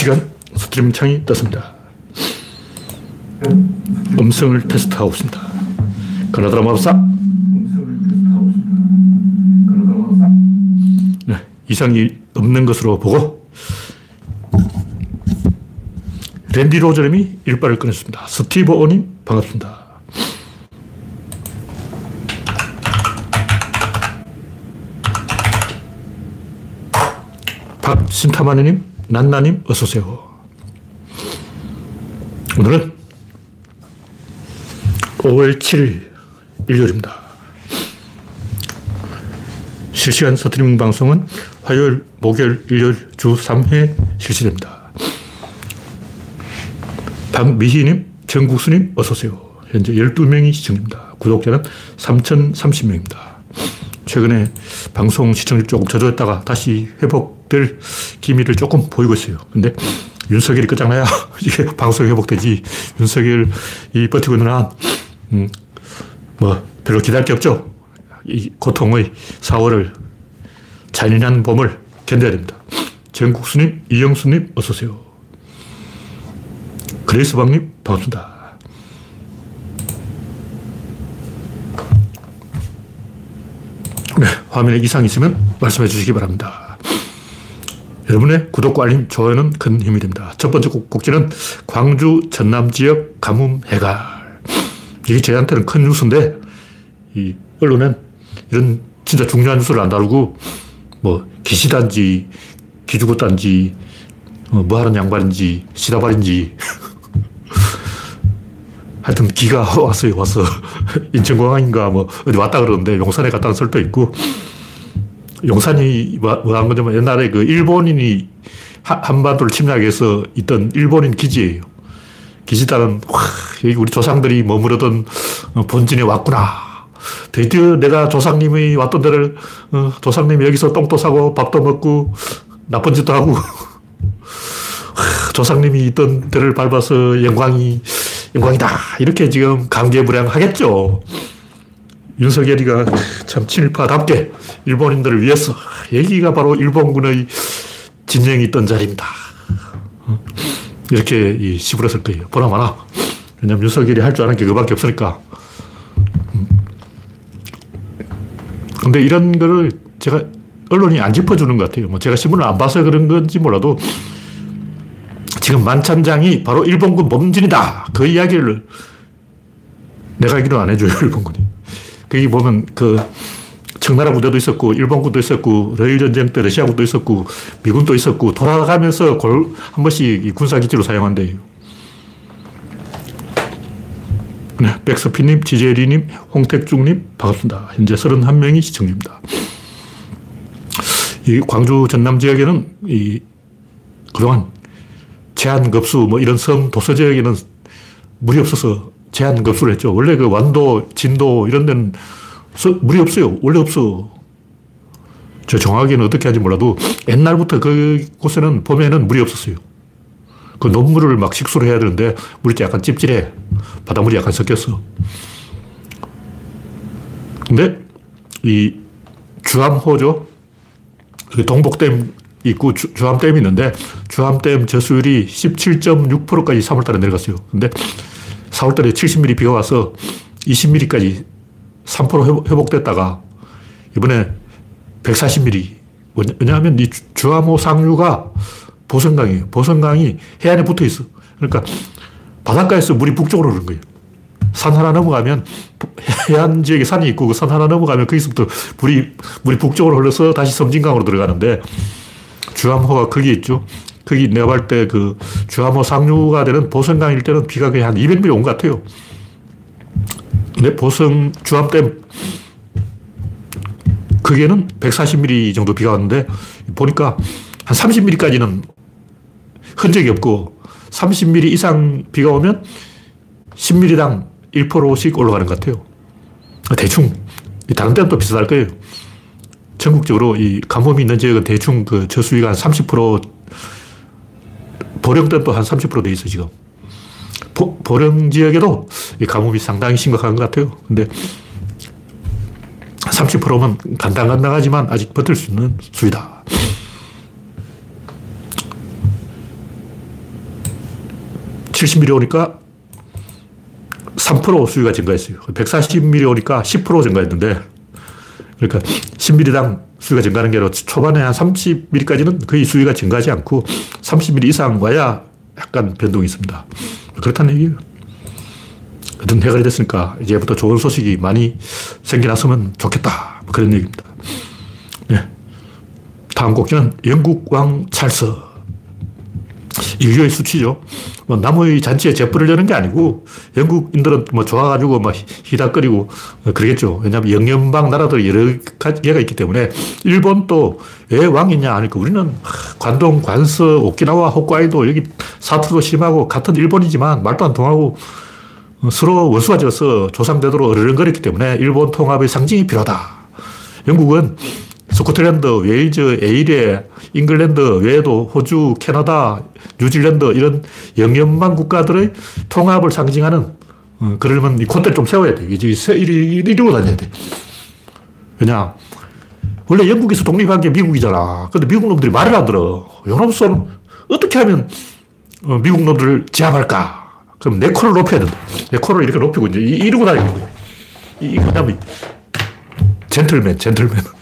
실시간 스트리밍 창이 떴습니다. 음성을 테스트하고 있습니다. 그나드라 마법사. 네, 이상이 없는 것으로 보고 랜디 로저님이 일발을 꺼냈습니다. 스티브 오님 반갑습니다. 박신타마니님, 난나님 어서오세요. 오늘은 5월 7일 일요일입니다. 실시간 스트리밍 방송은 화요일, 목요일, 일요일 주 3회 실시됩니다. 박미희님, 정국수님, 어서오세요. 현재 12명이 시청입니다. 구독자는 3,030명입니다. 최근에 방송 시청률 조금 저조했다가 다시 회복될 기미를 조금 보이고 있어요. 근데 윤석열이 끝장나야 이게 방송이 회복되지. 윤석열이 버티고 있는 한, 음, 뭐, 별로 기다릴 게 없죠. 이 고통의 4월을 잔인한 봄을 견뎌야 됩니다. 정국수님, 이영수님, 어서오세요. 그레이스방님, 반갑습니다. 네, 화면에 이상이 있으면 말씀해 주시기 바랍니다. 여러분의 구독과 알림, 좋아요는 큰 힘이 됩니다. 첫 번째 곡지는 광주 전남 지역 가뭄 해갈. 이게 저한테는 큰 뉴스인데, 이 언론은 이런 진짜 중요한 뉴스를 안 다루고, 뭐, 기시단지, 기죽었단지, 어, 뭐 하는 양반인지, 시다발인지. 하여튼 기가 왔어요, 와서. 인천공항인가 뭐 어디 왔다 그러는데 용산에 갔다는 설도 있고 용산이 뭐한 거냐면 옛날에 그 일본인이 한반도를 침략해서 있던 일본인 기지예요. 기지단은 와, 여기 우리 조상들이 머무르던 본진에 왔구나. 드디어 내가 조상님이 왔던 데를 어, 조상님이 여기서 똥도 싸고 밥도 먹고 나쁜 짓도 하고 조상님이 있던 데를 밟아서 영광이 영광이다. 이렇게 지금 감개무량하겠죠. 윤석열이가 참 친일파답게 일본인들을 위해서 여기가 바로 일본군의 진영이 있던 자리입니다. 이렇게 시부렸을 거예요. 보나 마나. 왜냐면 윤석열이 할 줄 아는 게 그밖에 없으니까. 근데 이런 거를 제가 언론이 안 짚어주는 것 같아요. 뭐 제가 신문을 안 봐서 그런 건지 몰라도 지금 만찬장이 바로 일본군 범진이다. 그 이야기를 내가 알기로 안 해줘요, 일본군이. 거기 보면 그 청나라 부대도 있었고, 일본군도 있었고, 러일 전쟁 때 러시아군도 있었고, 미군도 있었고, 돌아가면서 골, 한 번씩 군사기지로 사용한대요. 네, 백서피님, 지제리님, 홍택중님, 반갑습니다. 현재 31명이 시청 중입니다. 이 광주 전남 지역에는 이 그동안 제한급수 뭐 이런 섬 도서 지역에는 물이 없어서 제한급수를 했죠. 원래 그 완도, 진도 이런 데는 물이 없어요. 원래 없어. 저 정확하게는 어떻게 하는지 몰라도 옛날부터 그곳에는 봄에는 물이 없었어요. 그 논물을 막 식수로 해야 되는데 물이 약간 찝찝해. 바닷물이 약간 섞였어. 근데 이 주암호죠. 동복댐 있고 주, 주암댐이 있는데 주암댐 저수율이 17.6%까지 3월달에 내려갔어요. 근데 4월달에 70mm 비가 와서 20mm까지 3% 회복됐다가 이번에 140mm. 왜냐하면 이 주암호 상류가 보성강이에요. 보성강이 해안에 붙어 있어. 그러니까 바닷가에서 물이 북쪽으로 흐르는 거예요. 산 하나 넘어가면 해안 지역에 산이 있고 그 산 하나 넘어가면 거기서부터 물이, 물이 북쪽으로 흘러서 다시 섬진강으로 들어가는데 주암호가 거기 있죠. 거기 내가 볼 때 그 주암호 상류가 되는 보성강일 때는 비가 거의 한 200mm 온 것 같아요. 근데 보성 주암댐 거기에는 140mm 정도 비가 왔는데 보니까 한 30mm까지는 흔적이 없고 30mm 이상 비가 오면 10mm당 1%씩 올라가는 것 같아요. 대충 다른 데는 또 비슷할 거예요. 전국적으로 이 가뭄이 있는 지역은 대충 그 저수위가 한 30% 보령 때도 한 30%돼 있어 지금. 보, 보령 지역에도 이 가뭄이 상당히 심각한 것 같아요. 근데 30%면 간당간당하지만 아직 버틸 수 있는 수위다. 70mm 오니까 3% 수위가 증가했어요. 140mm 오니까 10% 증가했는데, 그러니까 10mm당 수위가 증가하는 게 아니라 초반에 한 30mm까지는 거의 수위가 증가하지 않고 30mm 이상 와야 약간 변동이 있습니다. 그렇다는 얘기예요. 어떤 해결이 됐으니까 이제부터 좋은 소식이 많이 생겨났으면 좋겠다. 뭐 그런 얘기입니다. 네. 다음 곡기는 영국 왕 찰스. 인류의 수치죠. 뭐 나무의 잔치에 재뿌를 여는 게 아니고 영국인들은 뭐 좋아가지고 막 희닥거리고 그러겠죠. 왜냐하면 영연방 나라들이 여러 개가 있기 때문에 일본도 왜 왕이냐 하니까 우리는 관동, 관서, 오키나와, 홋카이도 여기 사투도 심하고 같은 일본이지만 말도 안 통하고 서로 원수가 지어서 조상대대로 어르렁거렸기 때문에 일본 통합의 상징이 필요하다. 영국은 스코틀랜드, 웨일즈, 에일에, 잉글랜드 외에도 호주, 캐나다, 뉴질랜드 이런 영연방 국가들의 통합을 상징하는 어, 그러면 이 콧대를 좀 세워야 돼. 이제 이리로 다녀야 돼. 왜냐? 원래 영국에서 독립한 게 미국이잖아. 근데 미국 놈들이 말을 안 들어. 요놈선 어떻게 하면 어, 미국 놈들을 제압할까? 그럼 내 코를 높여야 된다. 내 코를 이렇게 높이고 이제 이러고 다니는 거야. 이, 그 다음에 젠틀맨, 젠틀맨.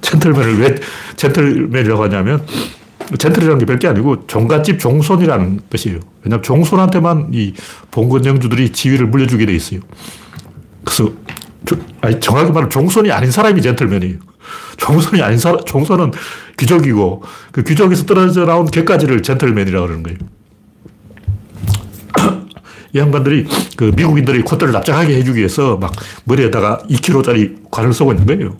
젠틀맨을 왜 젠틀맨이라고 하냐면 젠틀이라는 게 별게 아니고 종갓집 종손이라는 뜻이에요. 왜냐하면 종손한테만 이 봉건 영주들이 지위를 물려주게 돼 있어요. 그래서 아니, 정확히 말하면 종손이 아닌 사람이 젠틀맨이에요. 종손이 아닌 사람, 종손은 귀족이고 그 귀족에서 떨어져 나온 개까지를 젠틀맨이라고 그러는 거예요. 이 양반들이 그 미국인들이 콧대를 납작하게 해주기 위해서 막 머리에다가 2kg짜리 관을 쓰고 있는 거예요.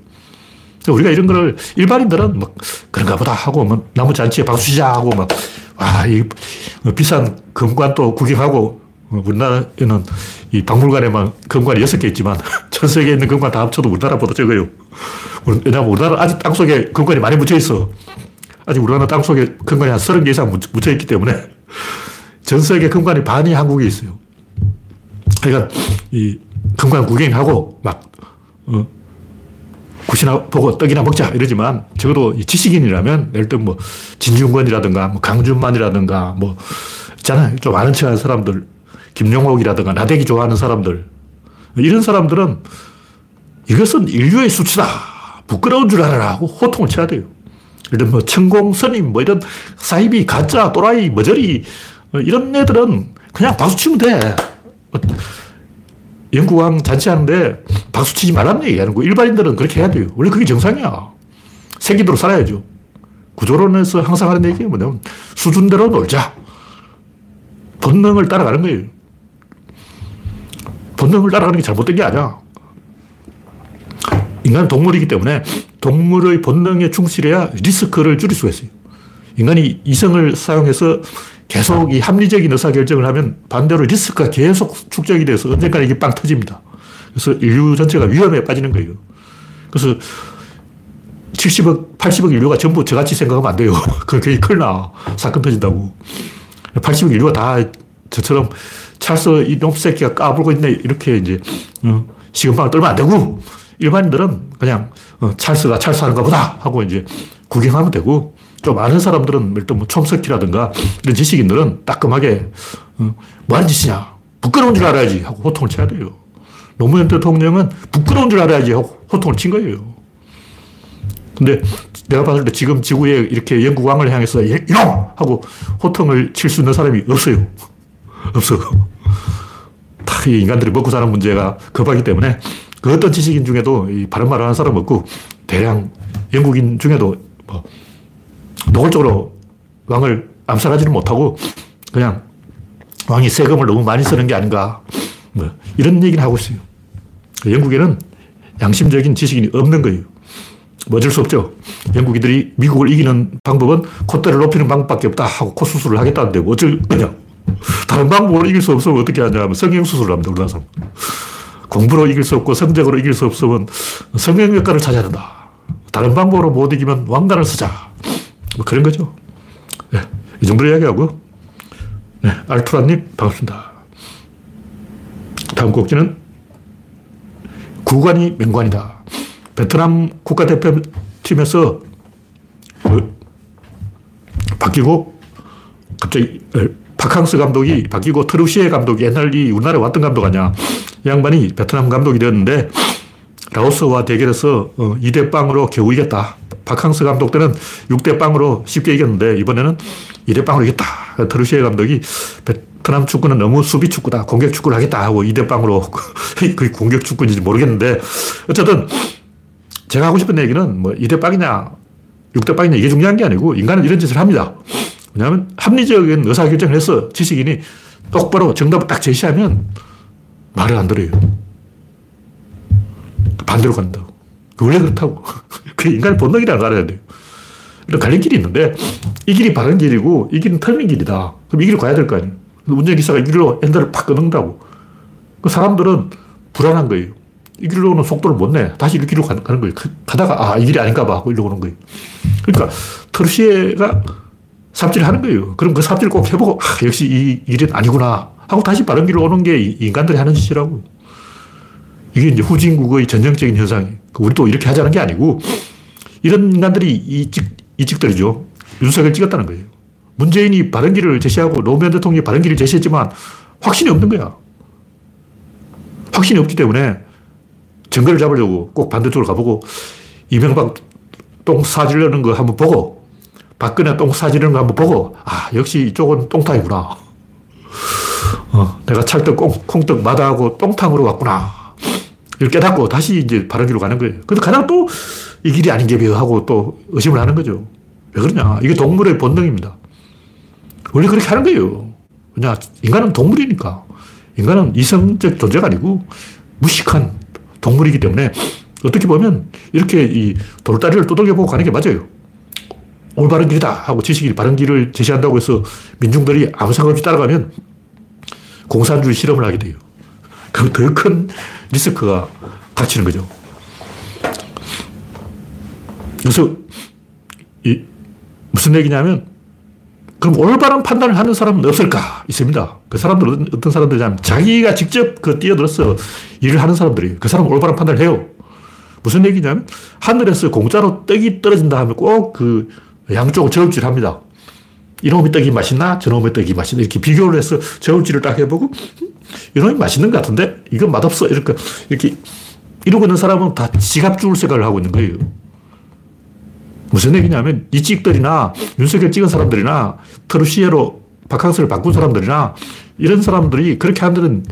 우리가 이런 거를 일반인들은 막 그런가 보다 하고 뭐 나무 잔치에 박수 치자 하고 막 와, 이 비싼 금관도 구경하고 우리나라에는 이 박물관에만 금관이 6개 있지만 전 세계에 있는 금관 다 합쳐도 우리나라보다 적어요. 왜냐하면 우리나라 아직 땅 속에 금관이 많이 묻혀 있어. 아직 우리나라 땅 속에 금관이 한 30개 이상 묻혀 있기 때문에 전 세계 금관이 반이 한국에 있어요. 그러니까 이 금관 구경하고 막 어, 굿이나 보고 떡이나 먹자 이러지만 적어도 지식인이라면 예를 들면 뭐 진중권이라든가 뭐 강준만이라든가 뭐 있잖아요. 좀 아는 척하는 사람들 김용옥이라든가 나대기 좋아하는 사람들 이런 사람들은 이것은 인류의 수치다. 부끄러운 줄 알아라 하고 호통을 쳐야 돼요. 들면 뭐 천공 스님 뭐 이런 사이비 가짜 또라이 머저리 이런 애들은 그냥 박수 치면 돼. 영국왕 잔치하는데 박수 치지 말라는 얘기 하는 거. 일반인들은 그렇게 해야 돼요. 원래 그게 정상이야. 생기대로 살아야죠. 구조론에서 항상 하는 얘기가 뭐냐면 수준대로 놀자. 본능을 따라가는 거예요. 본능을 따라가는 게 잘못된 게 아니야. 인간은 동물이기 때문에 동물의 본능에 충실해야 리스크를 줄일 수가 있어요. 인간이 이성을 사용해서 계속 이 합리적인 의사결정을 하면 반대로 리스크가 계속 축적이 돼서 언젠가 이게 빵 터집니다. 그래서 인류 전체가 위험에 빠지는 거예요. 그래서 70억, 80억 인류가 전부 저같이 생각하면 안 돼요. 그게 큰일 나. 사건 터진다고. 80억 인류가 다 저처럼 찰스 이놈 새끼가 까불고 있네. 이렇게 이제, 어, 시금방을 떨면 안 되고, 일반인들은 그냥, 어, 찰스가 찰스하는가 보다 하고 이제 구경하면 되고, 좀 아는 사람들은 일단 뭐 촘석기라든가 이런 지식인들은 따끔하게 어, 뭐 하는 짓이냐. 부끄러운 줄 알아야지 하고 호통을 쳐야 돼요. 노무현 대통령은 부끄러운 줄 알아야지 하고 호통을 친 거예요. 근데 내가 봤을 때 지금 지구에 이렇게 영국 왕을 향해서 이놈! 하고 호통을 칠 수 있는 사람이 없어요. 없어. 다 인간들이 먹고 사는 문제가 급하기 때문에 그 어떤 지식인 중에도 이 바른 말 하는 사람 없고 대량 영국인 중에도 뭐 노골적으로 왕을 암살하지는 못하고 그냥 왕이 세금을 너무 많이 쓰는 게 아닌가. 뭐 이런 얘기를 하고 있어요. 영국에는 양심적인 지식인이 없는 거예요. 뭐 어쩔 수 없죠. 영국인들이 미국을 이기는 방법은 콧대를 높이는 방법밖에 없다 하고 코 수술을 하겠다는데 뭐 어쩔 거냐. 다른 방법으로 이길 수 없으면 어떻게 하냐 하면 성형수술을 합니다. 우리나라 사람. 공부로 이길 수 없고 성적으로 이길 수 없으면 성형외과를 찾아야 된다. 다른 방법으로 못 이기면 왕관을 쓰자. 뭐 그런 거죠. 네, 이 정도로 이야기하고, 네, 알투라님, 반갑습니다. 다음 곡지는 구관이 맹관이다. 베트남 국가대표팀에서 그 바뀌고 갑자기 박항서 감독이 바뀌고 트루시에 감독이 옛날 이 우리나라에 왔던 감독 아니야. 이 양반이 베트남 감독이 되었는데 라오스와 대결해서 2대 어, 빵으로 겨우 이겼다. 박항서 감독 때는 6대 빵으로 쉽게 이겼는데 이번에는 2대 빵으로 이겼다. 트루시에 감독이 베트남 축구는 너무 수비 축구다. 공격 축구를 하겠다 하고 2대 빵으로 그 공격 축구인지 모르겠는데 어쨌든 제가 하고 싶은 얘기는 뭐 2대 빵이냐 6대 빵이냐 이게 중요한 게 아니고 인간은 이런 짓을 합니다. 왜냐하면 합리적인 의사결정을 해서 지식인이 똑바로 정답을 딱 제시하면 말을 안 들어요. 반대로 간다고. 원래 그렇다고. 그 인간의 본능이라는 걸 알아야 돼요. 이런 갈림길이 있는데 이 길이 바른 길이고 이 길은 틀린 길이다. 그럼 이 길을 가야 될 거 아니에요. 운전기사가 이 길로 핸들을 팍 끊는다고. 그 사람들은 불안한 거예요. 이 길로는 속도를 못 내. 다시 이 길로 가는 거예요. 가다가 아, 이 길이 아닌가 봐. 이러고 오는 거예요. 그러니까 터르시에가 삽질을 하는 거예요. 그럼 그 삽질을 꼭 해보고 아, 역시 이 길은 아니구나 하고 다시 바른 길로 오는 게 인간들이 하는 짓이라고. 이게 이제 후진국의 전형적인 현상이에요. 그 우리도 이렇게 하자는 게 아니고 이런 인간들이 이직, 이직들이죠. 윤석열 찍었다는 거예요. 문재인이 바른 길을 제시하고 노무현 대통령이 바른 길을 제시했지만 확신이 없는 거야. 확신이 없기 때문에 증거를 잡으려고 꼭 반대쪽으로 가보고 이명박 똥 사지르는 거 한번 보고 박근혜 똥 사지르는 거 한번 보고 아 역시 이쪽은 똥탕이구나. 어, 내가 찰떡 콩떡 마다하고 똥탕으로 왔구나. 이걸 깨닫고 다시 이제 바른 길로 가는 거예요. 근데 가다가 또 이 길이 아닌 게 하고 또 의심을 하는 거죠. 왜 그러냐. 이게 동물의 본능입니다. 원래 그렇게 하는 거예요. 왜냐. 인간은 동물이니까. 인간은 이성적 존재가 아니고 무식한 동물이기 때문에 어떻게 보면 이렇게 이 돌다리를 두들겨보고 가는 게 맞아요. 올바른 길이다 하고 지식이 바른 길을 제시한다고 해서 민중들이 아무 생각 없이 따라가면 공산주의 실험을 하게 돼요. 그럼 더큰 리스크가 닥치는 거죠. 그래서 이 무슨 얘기냐면 그럼 올바른 판단을 하는 사람은 없을까? 있습니다. 그 사람들은 어떤 사람들이냐면 자기가 직접 그 뛰어들어서 일을 하는 사람들이에요. 그 사람은 올바른 판단을 해요. 무슨 얘기냐면 하늘에서 공짜로 떡이 떨어진다 하면 꼭 그 양쪽을 저울질 합니다. 이놈의 떡이 맛있나? 저놈의 떡이 맛있나? 이렇게 비교를 해서 저울질을 딱 해보고 이놈이 맛있는 것 같은데? 이건 맛없어. 이렇게, 이렇게 이러고 있는 사람은 다 지갑줄 생각을 하고 있는 거예요. 무슨 얘기냐면 이 찍들이나 윤석열 찍은 사람들이나 트루시에로 바캉스를 바꾼 사람들이나 이런 사람들이 그렇게 하는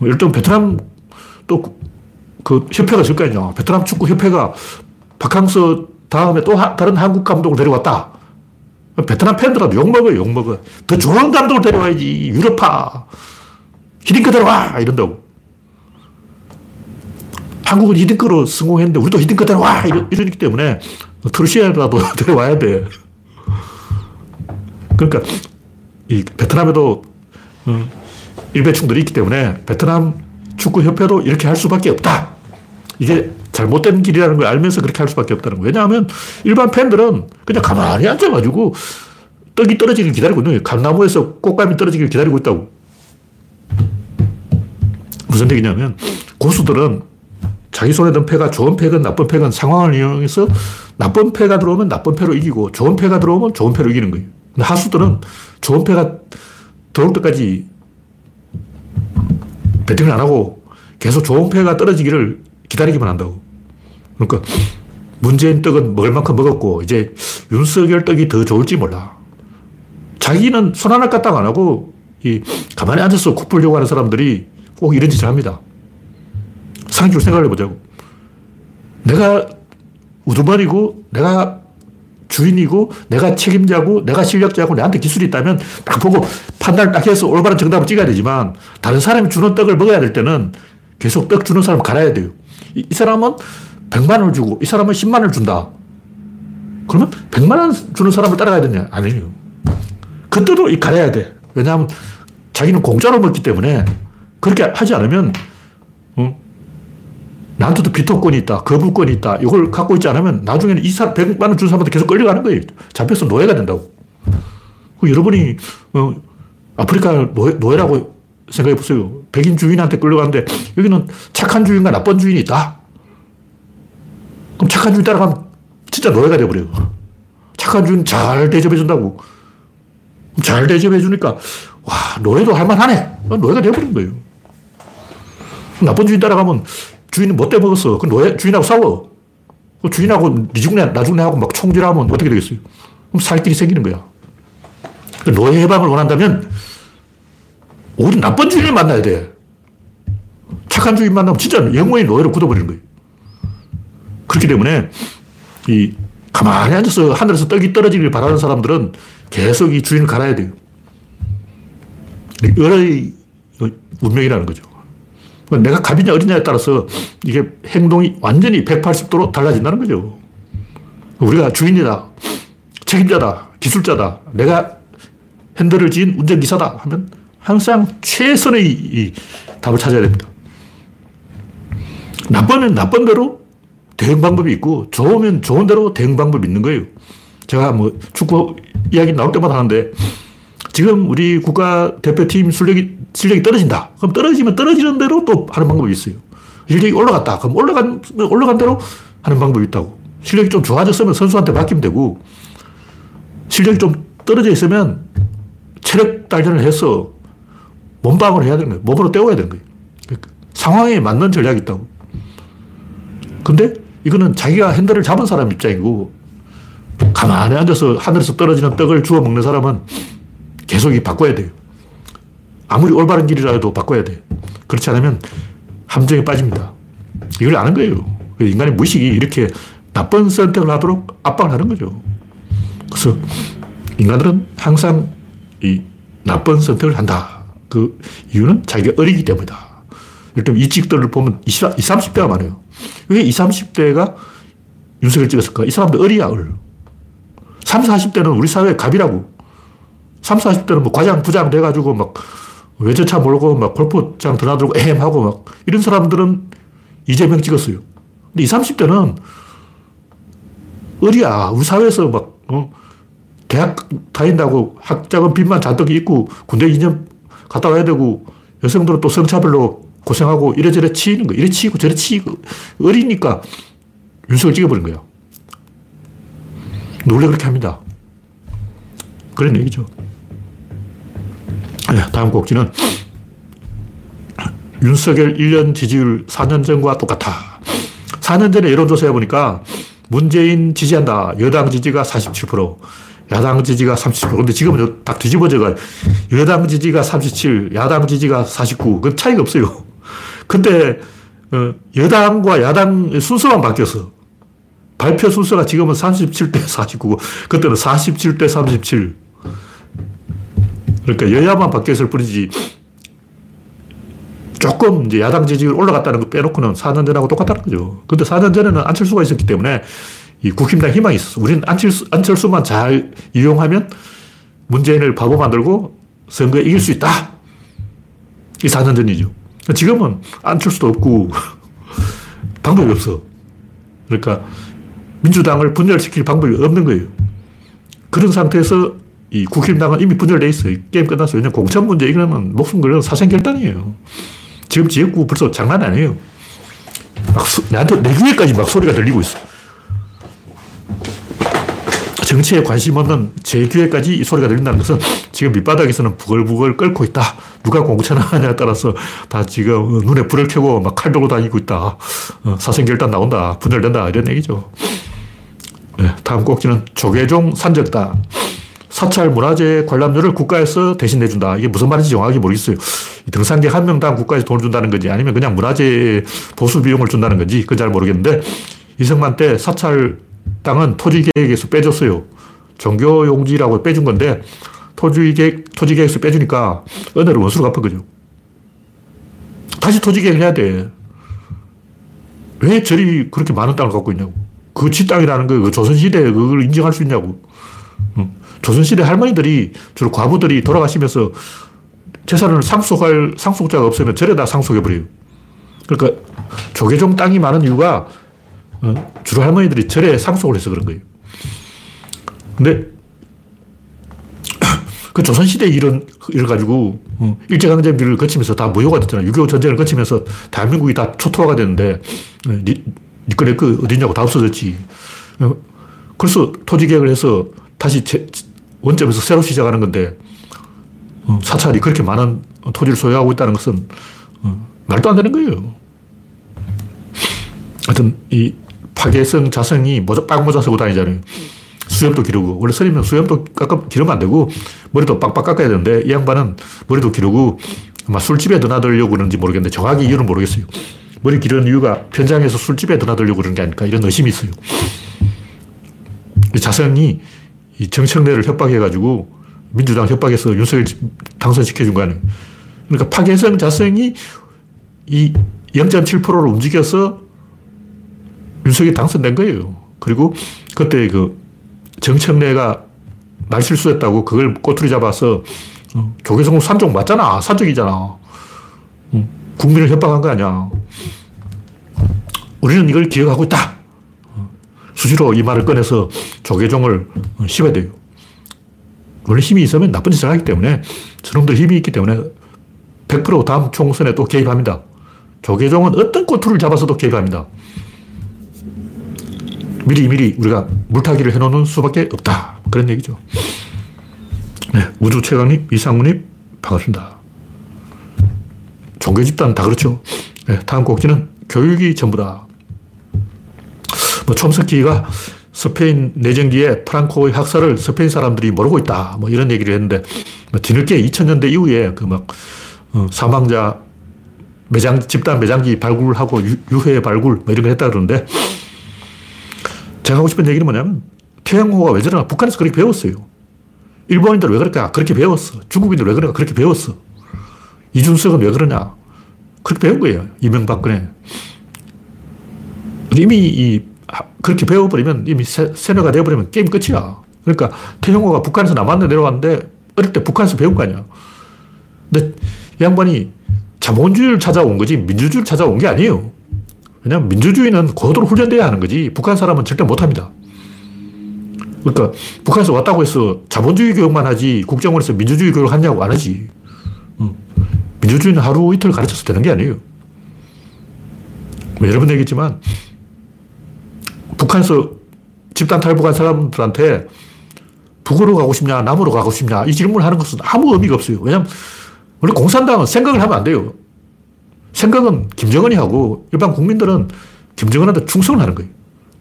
일단 베트남 또 그 협회가 있을 거 아니야. 베트남 축구 협회가 바캉스 다음에 또 하, 다른 한국 감독을 데려왔다. 베트남 팬들한테 욕먹어요, 욕먹어. 더 좋은 감독을 데려와야지. 유럽파. 히딩크 데려와! 이런다고. 한국은 히딩크로 성공했는데 우리도 히딩크 데려와! 이러, 이러기 때문에 트루시아라도 데려와야 돼. 그러니까 이 베트남에도 어, 일배충들이 있기 때문에 베트남 축구협회도 이렇게 할 수밖에 없다. 이게 잘못된 길이라는 걸 알면서 그렇게 할 수밖에 없다는 거예요. 왜냐하면 일반 팬들은 그냥 가만히 앉아가지고 떡이 떨어지길 기다리고 있는 거예요. 감나무에서 꽃감이 떨어지길 기다리고 있다고. 무슨 얘기냐면 고수들은 자기 손에 든 패가 좋은 패건 나쁜 패건 상황을 이용해서 나쁜 패가 들어오면 나쁜 패로 이기고 좋은 패가 들어오면 좋은 패로 이기는 거예요. 근데 하수들은 좋은 패가 들어올 때까지 배팅을 안 하고 계속 좋은 패가 떨어지기를 기다리기만 한다고. 그러니까 문재인 떡은 먹을 만큼 먹었고 이제 윤석열 떡이 더 좋을지 몰라. 자기는 손 하나 까딱 안 하고 이 가만히 앉아서 코 풀려고 하는 사람들이 꼭 이런 짓을 합니다. 상식으로 생각을 해보자고. 내가 우두머리고, 내가 주인이고, 내가 책임자고, 내가 실력자고, 내한테 기술이 있다면 딱 보고 판단을 딱 해서 올바른 정답을 찍어야 되지만, 다른 사람이 주는 떡을 먹어야 될 때는 계속 떡 주는 사람 갈아야 돼요. 이, 이 사람은 100만 원을 주고, 이 사람은 10만 원을 준다. 그러면 100만 원 주는 사람을 따라가야 되냐? 아니에요. 그때도 이 갈아야 돼. 왜냐하면 자기는 공짜로 먹기 때문에 그렇게 하지 않으면, 어? 나한테도 비토권이 있다, 거부권이 있다, 이걸 갖고 있지 않으면 나중에는 이 사람, 100만 원 준 사람한테 계속 끌려가는 거예요. 잡혀서 노예가 된다고. 여러분이, 어, 아프리카 노예, 노예 라고 생각해 보세요. 백인 주인한테 끌려가는데 여기는 착한 주인과 나쁜 주인이 있다. 그럼 착한 주인 따라가면 진짜 노예가 돼버려요. 착한 주인 잘 대접해 준다고. 잘 대접해 주니까 와, 노예도 할만하네. 노예가 되어버린 거예요. 나쁜 주인 따라가면 주인이 못돼 먹었어. 그 노예, 주인하고 싸워. 그 주인하고 니 죽네, 나 죽네 하고 막 총질하면 어떻게 되겠어요? 그럼 살 길이 생기는 거야. 그 노예 해방을 원한다면 우리 나쁜 주인을 만나야 돼. 착한 주인 만나면 진짜 영원히 노예로 굳어버리는 거예요. 그렇기 때문에 이 가만히 앉아서 하늘에서 떡이 떨어지길 바라는 사람들은 계속 이 주인을 갈아야 돼요. 을의 운명이라는 거죠. 내가 갑이냐 어리냐에 따라서 이게 행동이 완전히 180도로 달라진다는 거죠. 우리가 주인이다, 책임자다, 기술자다, 내가 핸들을 지은 운전기사다 하면 항상 최선의 답을 찾아야 됩니다. 나쁘면 나쁜 대로 대응 방법이 있고 좋으면 좋은 대로 대응 방법이 있는 거예요. 제가 뭐 축구 이야기 나올 때마다 하는데 지금 우리 국가 대표팀 실력이, 실력이 떨어진다. 그럼 떨어지면 떨어지는 대로 또 하는 방법이 있어요. 실력이 올라갔다. 그럼 올라간, 올라간 대로 하는 방법이 있다고. 실력이 좀 좋아졌으면 선수한테 맡기면 되고, 실력이 좀 떨어져 있으면 체력 단련을 해서 몸방을 해야 되는 거예요. 몸으로 때워야 되는 거예요. 그러니까 상황에 맞는 전략이 있다고. 근데 이거는 자기가 핸들을 잡은 사람 입장이고, 가만히 앉아서 하늘에서 떨어지는 떡을 주워 먹는 사람은 계속 바꿔야 돼요. 아무리 올바른 길이라도 바꿔야 돼. 그렇지 않으면 함정에 빠집니다. 이걸 아는 거예요. 인간의 무의식이 이렇게 나쁜 선택을 하도록 압박을 하는 거죠. 그래서 인간들은 항상 이 나쁜 선택을 한다. 그 이유는 자기가 어리기 때문이다. 예를 이 직들을 보면 20, 30대가 많아요. 왜 20, 30대가 윤석열 찍었을까? 이 사람들 어리야, 얼. 30, 40대는 우리 사회의 갑이라고. 30, 40대는 뭐 과장, 부장 돼가지고 막 외제차 몰고 막 골프장 드나들고 에헴 하고 막 이런 사람들은 이재명 찍었어요. 근데 20, 30대는 어리야. 우리 사회에서 막, 어, 대학 다닌다고 학자금 빚만 잔뜩 있고 군대 2년 갔다 와야 되고 여성들은 또 성차별로 고생하고 이래저래 치이는 거 이래 치이고 저래 치이고 어리니까 윤석을 찍어버린 거야. 원래 그렇게 합니다. 그런 얘기죠. 네, 다음 곡지는 윤석열 1년 지지율 4년 전과 똑같아. 4년 전에 여론조사 해보니까 문재인 지지한다. 여당 지지가 47%, 야당 지지가 37%. 근데 지금은 딱 뒤집어져가 여당 지지가 37, 야당 지지가 49. 그 차이가 없어요. 근데 어, 여당과 야당 순서만 바뀌었어. 발표 순서가 지금은 37대 49, 그때는 47대 37. 그러니까 여야만 바뀌었을 뿐이지 조금 이제 야당 지지율 올라갔다는 거 빼놓고는 4년 전하고 똑같다는 거죠. 근데 4년 전에는 안철수가 있었기 때문에 이 국힘당 희망이 있었어. 우리는 안철수, 안철수만 잘 이용하면 문재인을 바보 만들고 선거에 이길 수 있다. 이 4년 전이죠. 지금은 안철수도 없고 방법이 없어. 그러니까 민주당을 분열시킬 방법이 없는 거예요. 그런 상태에서 이 국힘당은 이미 분열돼 있어요. 게임 끝났어요. 왜냐면 공천 문제 이거는 목숨 걸는 사생결단이에요. 지금 지역구 벌써 장난 아니에요. 막 수, 나한테 내 귀에까지 막 소리가 들리고 있어. 정치에 관심 없는 제 귀에까지 이 소리가 들린다는 것은 지금 밑바닥에서는 부글부글 끓고 있다. 누가 공천하냐에 따라서 다 지금 눈에 불을 켜고 막 칼 들고 다니고 있다. 어, 사생결단 나온다. 분열된다. 이런 얘기죠. 네, 다음 꼭지는 조계종 산적단. 사찰 문화재 관람료를 국가에서 대신 내준다. 이게 무슨 말인지 정확히 모르겠어요. 등산객 한 명당 국가에서 돈을 준다는 건지 아니면 그냥 문화재 보수 비용을 준다는 건지 그건 잘 모르겠는데 이승만 때 사찰 땅은 토지 계획에서 빼줬어요. 종교 용지라고 빼준 건데 토지 계획, 토지 계획에서 빼주니까 은혜를 원수로 갚은 거죠. 다시 토지 계획을 해야 돼. 왜 절이 그렇게 많은 땅을 갖고 있냐고. 그 지 땅이라는 거, 그 조선시대에 그걸 인정할 수 있냐고. 조선시대 할머니들이 주로 과부들이 돌아가시면서 재산을 상속할 상속자가 없으면 절에다 상속해버려요. 그러니까 조계종 땅이 많은 이유가 어, 주로 할머니들이 절에 상속을 해서 그런 거예요. 근데 그 조선시대 일은, 이를 가지고 어, 일제강점기를 거치면서 다 무효가 됐잖아요. 6.25 전쟁을 거치면서 대한민국이 다 초토화가 됐는데 어, 니, 니꺼 내꺼 어디냐고 다 없어졌지. 그래서 토지개혁을 해서 다시 제, 원점에서 새로 시작하는 건데 어, 사찰이 그렇게 많은 토지를 소유하고 있다는 것은 어, 말도 안 되는 거예요. 하여튼 이 파괴성 자성이 모자, 빵모자 쓰고 다니잖아요. 수염도 기르고. 원래 스님은 수염도 깎아, 기르면 안 되고 머리도 빡빡 깎아야 되는데 이 양반은 머리도 기르고 아마 술집에 드나들려고 그러는지 모르겠는데 정확히 이유는 모르겠어요. 머리 기르는 이유가 편장에서 술집에 드나들려고 그러는 게 아닐까 이런 의심이 있어요. 자성이 정청래를 협박해가지고 민주당 협박해서 윤석열 당선시켜준 거 아니에요. 그러니까 파괴성 자성이 이 0.7%를 움직여서 윤석열이 당선된 거예요. 그리고 그때 그 정청래가 말실수했다고 그걸 꼬투리 잡아서 어, 조계종 산적 맞잖아. 산적이잖아. 국민을 협박한 거 아니야. 우리는 이걸 기억하고 있다. 어, 수시로 이 말을 꺼내서 조계종을 어, 씹어야 돼요. 원래 힘이 있으면 나쁜 짓을 하기 때문에 저놈들 힘이 있기 때문에 100% 다음 총선에 또 개입합니다. 조계종은 어떤 꼬투리를 잡아서도 개입합니다. 미리 미리 우리가 물타기를 해놓는 수밖에 없다. 그런 얘기죠. 네, 우주 최강님, 이상훈님, 반갑습니다. 종교 집단 다 그렇죠. 네, 다음 곡지는 교육이 전부다. 뭐 촘스키가 스페인 내전기에 프랑코의 학살을 스페인 사람들이 모르고 있다. 뭐 이런 얘기를 했는데 뭐 뒤늦게 2000년대 이후에 그막 어, 사망자 매장 집단 매장기 발굴하고 유, 해 발굴 뭐 이런 거 했다 그러는데 제가 하고 싶은 얘기는 뭐냐면 태양호가 왜 저러나 북한에서 그렇게 배웠어요. 일본인들 왜 그럴까? 그렇게 배웠어. 중국인들 왜 그럴까? 그렇게 배웠어. 이준석은 왜 그러냐? 그렇게 배운 거예요. 이명박근혜. 이미 이, 그렇게 배워버리면 이미 세, 세뇌가 되어버리면 게임 끝이야. 그러니까 태형호가 북한에서 남한테 내려왔는데 어릴 때 북한에서 배운 거 아니야. 근데 이 양반이 자본주의를 찾아온 거지 민주주의를 찾아온 게 아니에요. 왜냐하면 민주주의는 고도로 훈련돼야 하는 거지 북한 사람은 절대 못합니다. 그러니까 북한에서 왔다고 해서 자본주의 교육만 하지 국정원에서 민주주의 교육을 하냐고 안 하지. 민주주의는 하루 이틀 가르쳐서 되는 게 아니에요. 뭐 여러 번 얘기했지만 북한에서 집단 탈북한 사람들한테 북으로 가고 싶냐, 남으로 가고 싶냐, 이 질문을 하는 것은 아무 의미가 없어요. 왜냐하면 원래 공산당은 생각을 하면 안 돼요. 생각은 김정은이 하고 일반 국민들은 김정은한테 충성을 하는 거예요.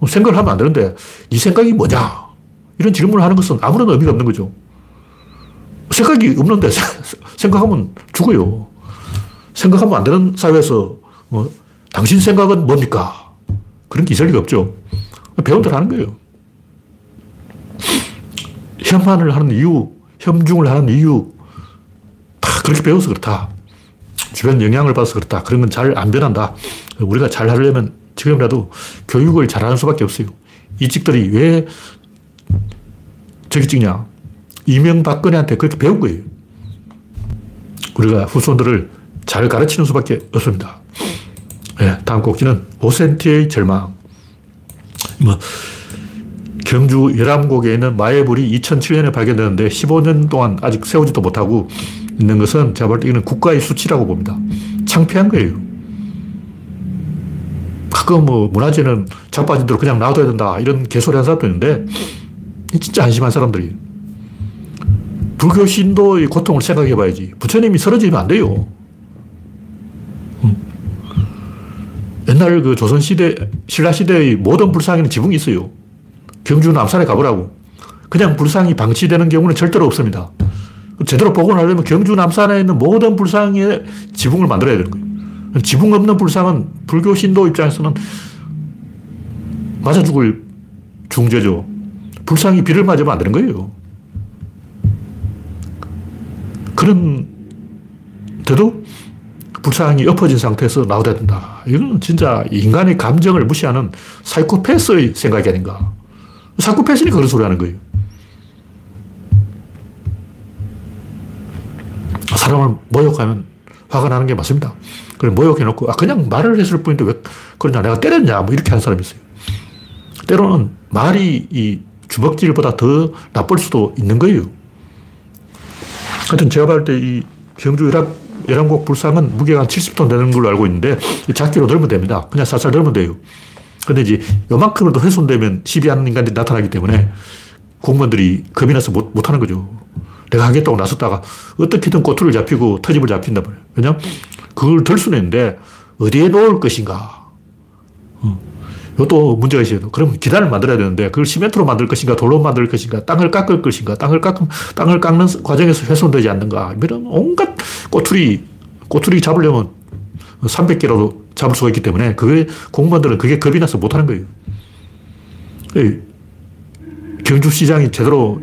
생각을 하면 안 되는데 이 생각이 뭐냐? 이런 질문을 하는 것은 아무런 의미가 없는 거죠. 생각이 없는데 생각하면 죽어요. 생각하면 안 되는 사회에서 뭐, 당신 생각은 뭡니까? 그런 게 있을 리가 없죠. 배운 대로 하는 거예요. 혐한을 하는 이유, 혐중을 하는 이유, 다 그렇게 배워서 그렇다. 주변 영향을 받아서 그렇다. 그런 건 잘 안 변한다. 우리가 잘 하려면 지금이라도 교육을 잘하는 수밖에 없어요. 이 직들이 왜 저기 찍냐. 이명박근혜한테 그렇게 배운 거예요. 우리가 후손들을 잘 가르치는 수밖에 없습니다. 네, 다음 곡지는 5cm의 절망. 뭐, 경주 열암곡에 있는 마애불이 2007년에 발견되는데 15년 동안 아직 세우지도 못하고 있는 것은 제가 볼 때 이는 국가의 수치라고 봅니다. 창피한 거예요. 가끔 뭐 문화재는 자빠진 대로 그냥 놔둬야 된다 이런 개소리 한 사람도 있는데 진짜 한심한 사람들이 불교 신도의 고통을 생각해 봐야지. 부처님이 쓰러지면 안 돼요. 옛날 그 조선시대, 신라시대의 모든 불상에는 지붕이 있어요. 경주 남산에 가보라고. 그냥 불상이 방치되는 경우는 절대로 없습니다. 제대로 복원하려면 경주 남산에 있는 모든 불상에 지붕을 만들어야 되는 거예요. 지붕 없는 불상은 불교 신도 입장에서는 맞아 죽을 중죄죠. 불상이 비를 맞으면 안 되는 거예요. 그런, 데도 불상이 엎어진 상태에서 나오야 된다. 이건 진짜 인간의 감정을 무시하는 사이코패스의 생각이 아닌가. 사이코패스니까 그런 소리 하는 거예요. 사람을 모욕하면 화가 나는 게 맞습니다. 그래, 모욕해놓고, 아, 그냥 말을 했을 뿐인데 왜 그러냐, 내가 때렸냐, 뭐 이렇게 하는 사람이 있어요. 때로는 말이 이 주먹질보다 더 나쁠 수도 있는 거예요. 하여튼 제가 봤을 때이 경주 열합, 열암곡 불상은 무게가 한 70톤 되는 걸로 알고 있는데 작기로 넣으면 됩니다. 그냥 살살 넣으면 돼요. 근데 이제 요만큼으로 훼손되면 시비하는 인간들이 나타나기 때문에 공무원들이 겁이 나서 못, 못 하는 거죠. 내가 하겠다고 나섰다가 어떻게든 꼬투리를 잡히고 터집을 잡힌단 말이에요. 왜냐면 그걸 들 수는 있는데 어디에 놓을 것인가. 어. 이것도 문제가 있어요. 그럼 기단을 만들어야 되는데 그걸 시멘트로 만들 것인가 돌로 만들 것인가 땅을 깎을 것인가 땅을 깎음 땅을 깎는 과정에서 훼손되지 않는가 이런 온갖 꼬투리 꼬투리 잡으려면 300개라도 잡을 수가 있기 때문에 그게 공무원들은 그게 겁이 나서 못하는 거예요. 경주시장이 제대로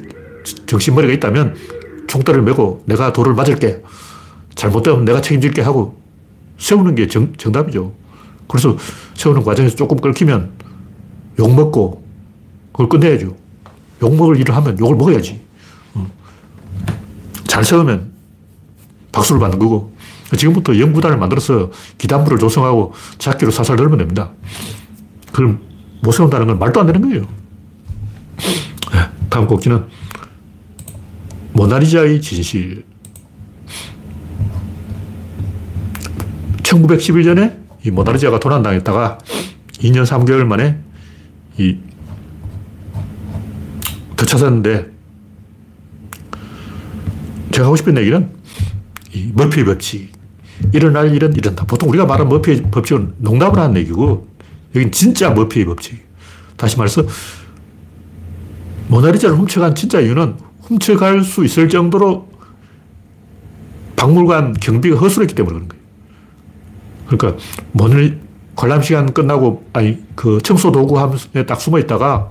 정신머리가 있다면 총대를 메고 내가 돌을 맞을게. 잘못되면 내가 책임질게 하고 세우는 게 정, 정답이죠. 그래서 세우는 과정에서 조금 끊기면 욕먹고 그걸 끝내야죠. 욕먹을 일을 하면 욕을 먹어야지. 잘 세우면 박수를 받는 거고 지금부터 연구단을 만들어서 기단부를 조성하고 작기로 살살 넣으면 됩니다. 그걸 못 세운다는 건 말도 안 되는 거예요. 네, 다음 곡기는 모나리자의 진실. 1911년에 이 모나리자가 도난당했다가 2년 3개월 만에 이 되찾았는데 제가 하고 싶은 얘기는 이 머피 법칙. 일어날 일은 이런다. 보통 우리가 말하는 머피 법칙은 농담을 하는 얘기고 여긴 진짜 머피 법칙. 다시 말해서 모나리자를 훔쳐간 진짜 이유는 훔쳐갈 수 있을 정도로 박물관 경비가 허술했기 때문에 그런 거예요. 그러니까 모나리 관람 시간 끝나고 아니 그 청소 도구 하면서 딱 숨어 있다가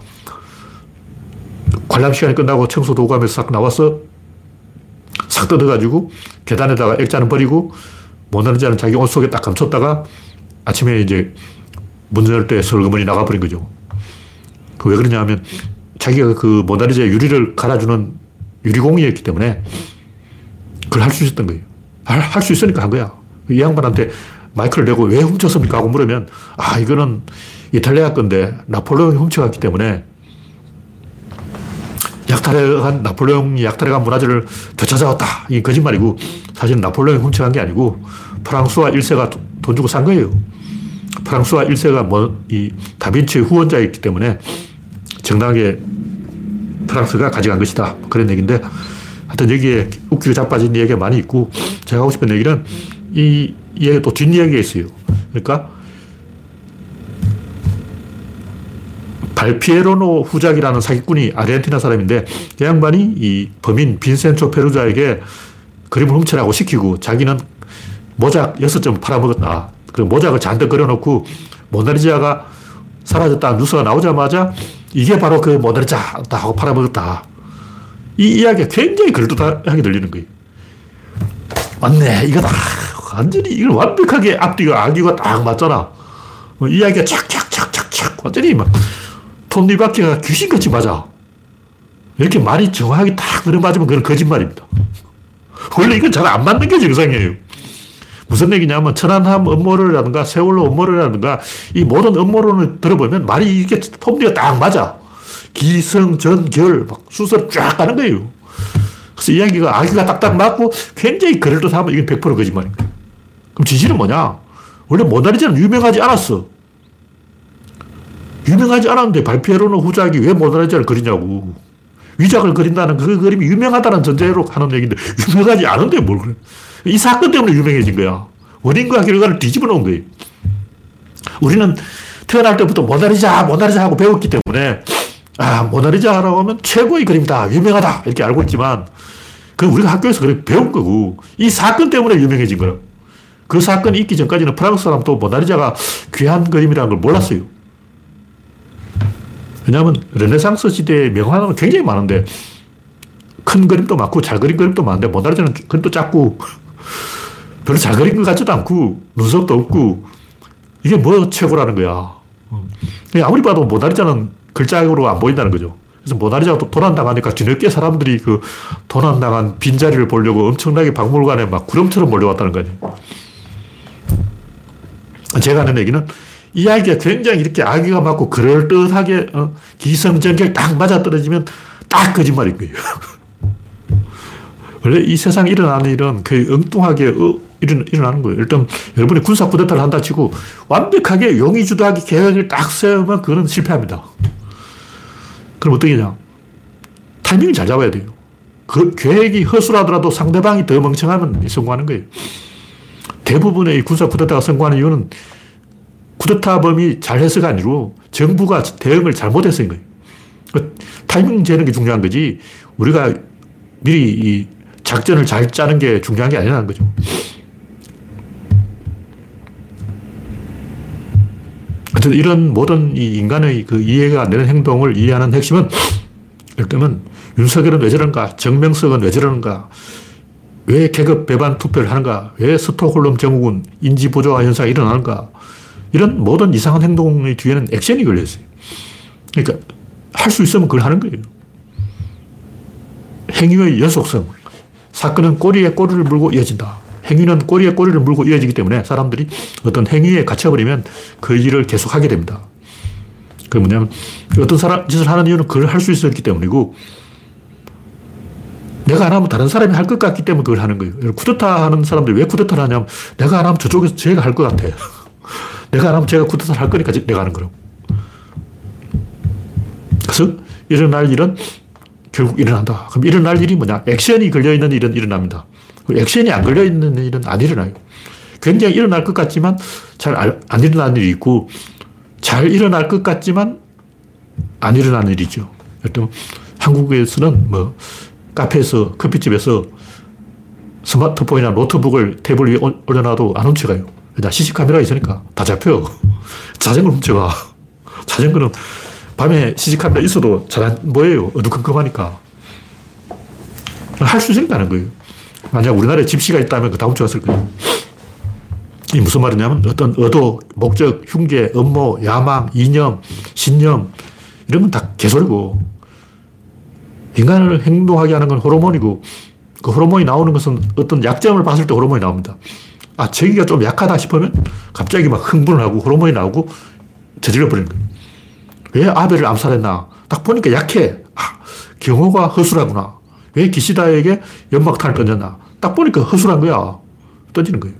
관람 시간이 끝나고 청소 도구 하면서 싹 나와서 싹 뜯어가지고 계단에다가 액자는 버리고 모나리자는 자기 옷 속에 딱 감췄다가 아침에 이제 문 열 때 설거머니 나가버린 거죠. 그 왜 그러냐 하면 자기가 그 모나리자 유리를 갈아주는 유리공이었기 때문에 그걸 할 수 있었던 거예요. 할 수 있으니까 한 거야. 이 양반한테 마이크를 내고 왜 훔쳤습니까? 하고 물으면 아, 이거는 이탈리아 건데 나폴레옹이 훔쳐갔기 때문에 약탈해간 나폴레옹이 약탈해간 문화재를 되찾아왔다. 이게 거짓말이고 사실 나폴레옹이 훔쳐간 게 아니고 프랑스와 1세가 돈 주고 산 거예요. 프랑스와 1세가 뭐, 이 다빈치의 후원자였기 때문에 정당하게 프랑스가 가져간 것이다. 그런 얘기인데 하여튼 여기에 웃기고 자빠진 이야기가 많이 있고 제가 하고 싶은 얘기는 이 이야기 또 뒷이야기가 있어요. 그러니까 발피에로노 후작이라는 사기꾼이 아르헨티나 사람인데 그 양반이 이 범인 빈센초 페루자에게 그림을 훔쳐라고 시키고 자기는 모작 6점 팔아먹었다. 그 모작을 잔뜩 그려놓고 모나리자가 사라졌다 뉴스가 나오자마자 이게 바로 그 모나리자다 하고 팔아먹었다. 이 이야기가 굉장히 그럴듯하게 들리는 거예요. 맞네. 이거다. 완전히 이걸 완벽하게 앞뒤가 악유가 딱 맞잖아. 뭐 이야기가 착착착착착 완전히 막 톱니바퀴가 귀신같이 맞아. 이렇게 말이 정확하게 딱 들어맞으면 그건 거짓말입니다. 원래 이건 잘 안 맞는 게 정상이에요. 무슨 얘기냐면 천안함 음모론이라든가 세월호 음모론이라든가 이 모든 음모론을 들어보면 말이 이게 톱니가 딱 맞아. 기성 전결 막 순서를 쫙 가는 거예요. 그래서 이야기가 아기가 딱딱 맞고 굉장히 그럴듯하면 이건 100% 거짓말인 거예요. 그럼 진실은 뭐냐? 원래 모나리자는 유명하지 않았어. 유명하지 않았는데 발피에로는 후작이 왜 모나리자를 그리냐고. 위작을 그린다는 그 그림이 유명하다는 전제로 하는 얘기인데 유명하지 않은데 뭘 그래. 이 사건 때문에 유명해진 거야. 원인과 결과를 뒤집어 놓은 거예요. 우리는 태어날 때부터 모나리자, 모나리자 하고 배웠기 때문에 아, 모나리자라고 하면 최고의 그림이다. 유명하다. 이렇게 알고 있지만 그 우리가 학교에서 그렇게 배운 거고 이 사건 때문에 유명해진 거야. 그 사건이 있기 전까지는 프랑스 사람도 모나리자가 귀한 그림이라는 걸 몰랐어요. 왜냐하면 르네상스 시대의 명화는 굉장히 많은데 큰 그림도 많고 잘 그린 그림도 많은데 모나리자는 그림도 작고 별로 잘 그린 것 같지도 않고 눈썹도 없고 이게 뭐 최고라는 거야. 아무리 봐도 모나리자는 글자로 안 보인다는 거죠. 그래서 모나리자가 또 도난당하니까 뒤늦게 사람들이 그 도난당한 빈자리를 보려고 엄청나게 박물관에 막 구름처럼 몰려왔다는 거죠. 제가 하는 얘기는 이야기가 굉장히 이렇게 아기가 맞고 그럴듯하게 어, 기성전결 딱 맞아떨어지면 딱 거짓말인 거예요. 원래 이 세상에 일어나는 일은 거의 엉뚱하게 어, 일어나, 일어나는 거예요. 일단 여러분이 군사 쿠데타를 한다 치고 완벽하게 용의 주도하기 계획을 딱 세우면 그건 실패합니다. 그럼 어떻게 냐 타이밍을 잘 잡아야 돼요. 그 계획이 허술하더라도 상대방이 더 멍청하면 성공하는 거예요. 대부분의 군사 쿠데타가 성공하는 이유는 쿠데타범이 잘해서가 아니고 정부가 대응을 잘못해서인 거예요. 그 타이밍 재는 게 중요한 거지 우리가 미리 이 작전을 잘 짜는 게 중요한 게 아니라는 거죠. 하여튼 이런 모든 이 인간의 그 이해가 안 되는 행동을 이해하는 핵심은 일단은 윤석열은 왜 저런가? 정명석은 왜 저러는가? 왜 계급 배반 투표를 하는가? 왜 스톡홀름 증후군 인지 부조화 현상이 일어나는가? 이런 모든 이상한 행동의 뒤에는 액션이 걸려 있어요. 그러니까 할 수 있으면 그걸 하는 거예요. 행위의 연속성. 사건은 꼬리에 꼬리를 물고 이어진다. 행위는 꼬리에 꼬리를 물고 이어지기 때문에 사람들이 어떤 행위에 갇혀버리면 그 일을 계속하게 됩니다. 그 뭐냐면 어떤 사람 짓을 하는 이유는 그걸 할 수 있었기 때문이고 내가 안 하면 다른 사람이 할 것 같기 때문에 그걸 하는 거예요. 쿠데타 하는 사람들이 왜 쿠데타를 하냐면 내가 안 하면 저쪽에서 제가 할 것 같아. 내가 안 하면 제가 쿠데타를 할 거니까 내가 하는 거라고. 그래서 일어날 일은 결국 일어난다. 그럼 일어날 일이 뭐냐? 액션이 걸려있는 일은 일어납니다. 액션이 안 걸려있는 일은 안 일어나요. 굉장히 일어날 것 같지만 잘 안 일어나는 일이 있고 잘 일어날 것 같지만 안 일어나는 일이죠. 한국에서는 뭐 카페에서 커피집에서 스마트폰이나 노트북을 테이블 위에 올려놔도 안 훔쳐가요. 왜냐 CC카메라가 있으니까 다 잡혀요. 자전거 훔쳐가. 자전거는 밤에 CC카메라 있어도 잘 안 보여요. 어두컴컴하니까. 할 수 있으니까 는 거예요. 만약 우리나라에 집시가 있다면 그다 훔쳐갔을 거예요. 이 무슨 말이냐면 어떤 의도, 목적, 흉계, 업무, 야망, 이념, 신념 이런 건 다 개소리고 인간을 행동하게 하는 건 호르몬이고 그 호르몬이 나오는 것은 어떤 약점을 봤을 때 호르몬이 나옵니다. 아, 저기가 좀 약하다 싶으면 갑자기 막 흥분을 하고 호르몬이 나오고 저질러 버리는 거예요. 왜 아벨을 암살했나? 딱 보니까 약해. 아, 경호가 허술하구나. 왜 기시다에게 연막탄을 던졌나? 딱 보니까 허술한 거야. 던지는 거예요.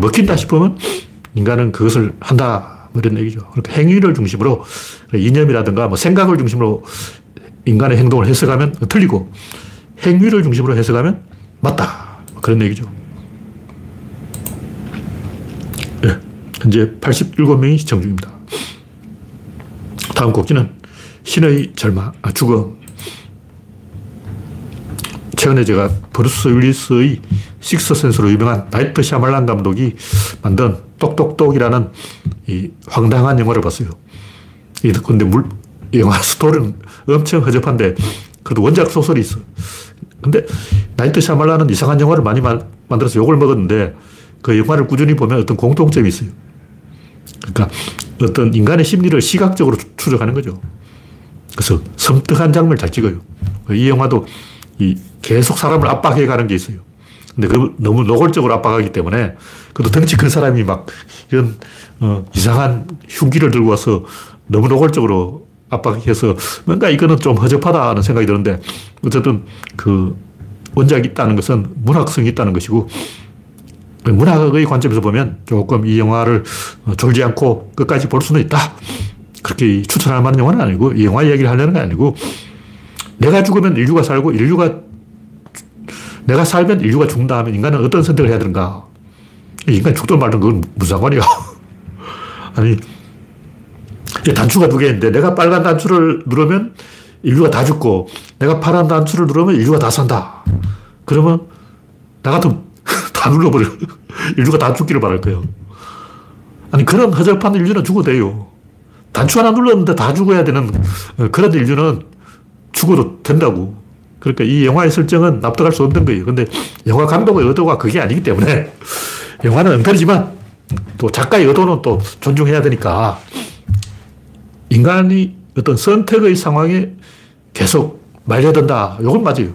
먹힌다 싶으면 인간은 그것을 한다. 뭐 이런 얘기죠. 그러니까 행위를 중심으로 이념이라든가 뭐 생각을 중심으로 인간의 행동을 해석하면 틀리고 행위를 중심으로 해석하면 맞다. 뭐 그런 얘기죠. 네. 현재 87명이 시청 중입니다. 다음 꼭지는 신의 절망, 아, 죽음. 최근에 제가 브루스 윌리스의 식스센스로 유명한 나이트 샤말란 감독이 만든 똑똑똑이라는 이 황당한 영화를 봤어요. 근데 물, 영화 스토리는 엄청 허접한데 그래도 원작 소설이 있어. 근데 나이트 샤말란은 이상한 영화를 많이 만들어서 욕을 먹었는데 그 영화를 꾸준히 보면 어떤 공통점이 있어요. 그러니까 어떤 인간의 심리를 시각적으로 추적하는 거죠. 그래서 섬뜩한 장면을 잘 찍어요. 이 영화도 이 계속 사람을 압박해 가는 게 있어요. 근데 그 너무 노골적으로 압박하기 때문에 그래도 덩치 큰 사람이 막 이런 어, 이상한 흉기를 들고 와서 너무 노골적으로 압박해서 뭔가 이거는 좀 허접하다는 생각이 드는데 어쨌든 그 원작이 있다는 것은 문학성이 있다는 것이고 문학의 관점에서 보면 조금 이 영화를 졸지 않고 끝까지 볼 수는 있다. 그렇게 추천할 만한 영화는 아니고 이 영화 이야기를 하려는 게 아니고 내가 죽으면 인류가 살고 인류가 내가 살면 인류가 죽는다 하면 인간은 어떤 선택을 해야 되는가? 인간 죽든 말든 그건 무슨 상관이야. 아니, 단추가 두 개인데 내가 빨간 단추를 누르면 인류가 다 죽고 내가 파란 단추를 누르면 인류가 다 산다. 그러면 나 같으면 다 눌러버려. 인류가 다 죽기를 바랄 거예요. 아니, 그런 허접한 인류는 죽어도 돼요. 단추 하나 눌렀는데 다 죽어야 되는 그런 인류는 죽어도 된다고. 그러니까 이 영화의 설정은 납득할 수 없는 거예요. 근데 영화 감독의 의도가 그게 아니기 때문에 영화는 엉터리지만 또 작가의 의도는 또 존중해야 되니까 인간이 어떤 선택의 상황에 계속 말려든다. 이건 맞아요.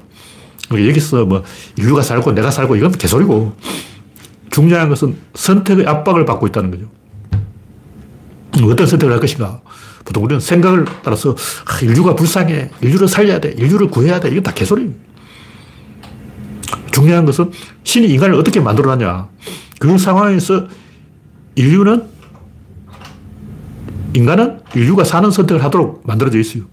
여기서 뭐 인류가 살고 내가 살고 이건 개소리고 중요한 것은 선택의 압박을 받고 있다는 거죠. 어떤 선택을 할 것인가. 보통 우리는 생각을 따라서 아, 인류가 불쌍해. 인류를 살려야 돼. 인류를 구해야 돼. 이건 다 개소리. 중요한 것은 신이 인간을 어떻게 만들어놨냐. 그 상황에서 인류는 인간은 인류가 사는 선택을 하도록 만들어져 있어요.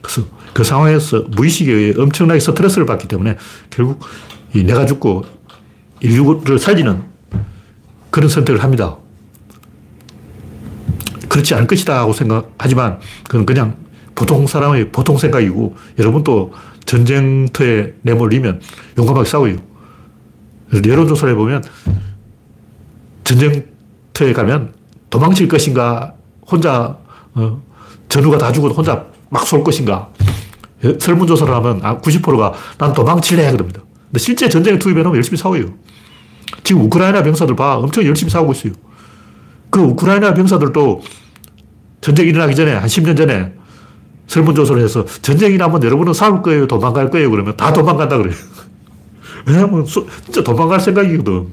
그래서 그 상황에서 무의식에 의해 엄청나게 스트레스를 받기 때문에 결국 이 내가 죽고 인류를 살리는 그런 선택을 합니다. 그렇지 않을 것이다 하고 생각하지만 그건 그냥 보통 사람의 보통 생각이고 여러분도 전쟁터에 내몰리면 용감하게 싸워요. 여론조사를 해보면 전쟁터에 가면 도망칠 것인가 혼자 어, 전우가 다 죽어도 혼자 막 쏠 것인가 설문조사를 하면 90%가 아, 난 도망칠래 그럽니다. 근데 실제 전쟁에 투입해놓으면 열심히 싸워요. 지금 우크라이나 병사들 봐. 엄청 열심히 싸우고 있어요. 그 우크라이나 병사들도 전쟁이 일어나기 전에, 한 10년 전에 설문조사를 해서 전쟁이 나면 여러분은 싸울 거예요? 도망갈 거예요? 그러면 다 도망간다 그래요. 왜냐면 진짜 도망갈 생각이거든.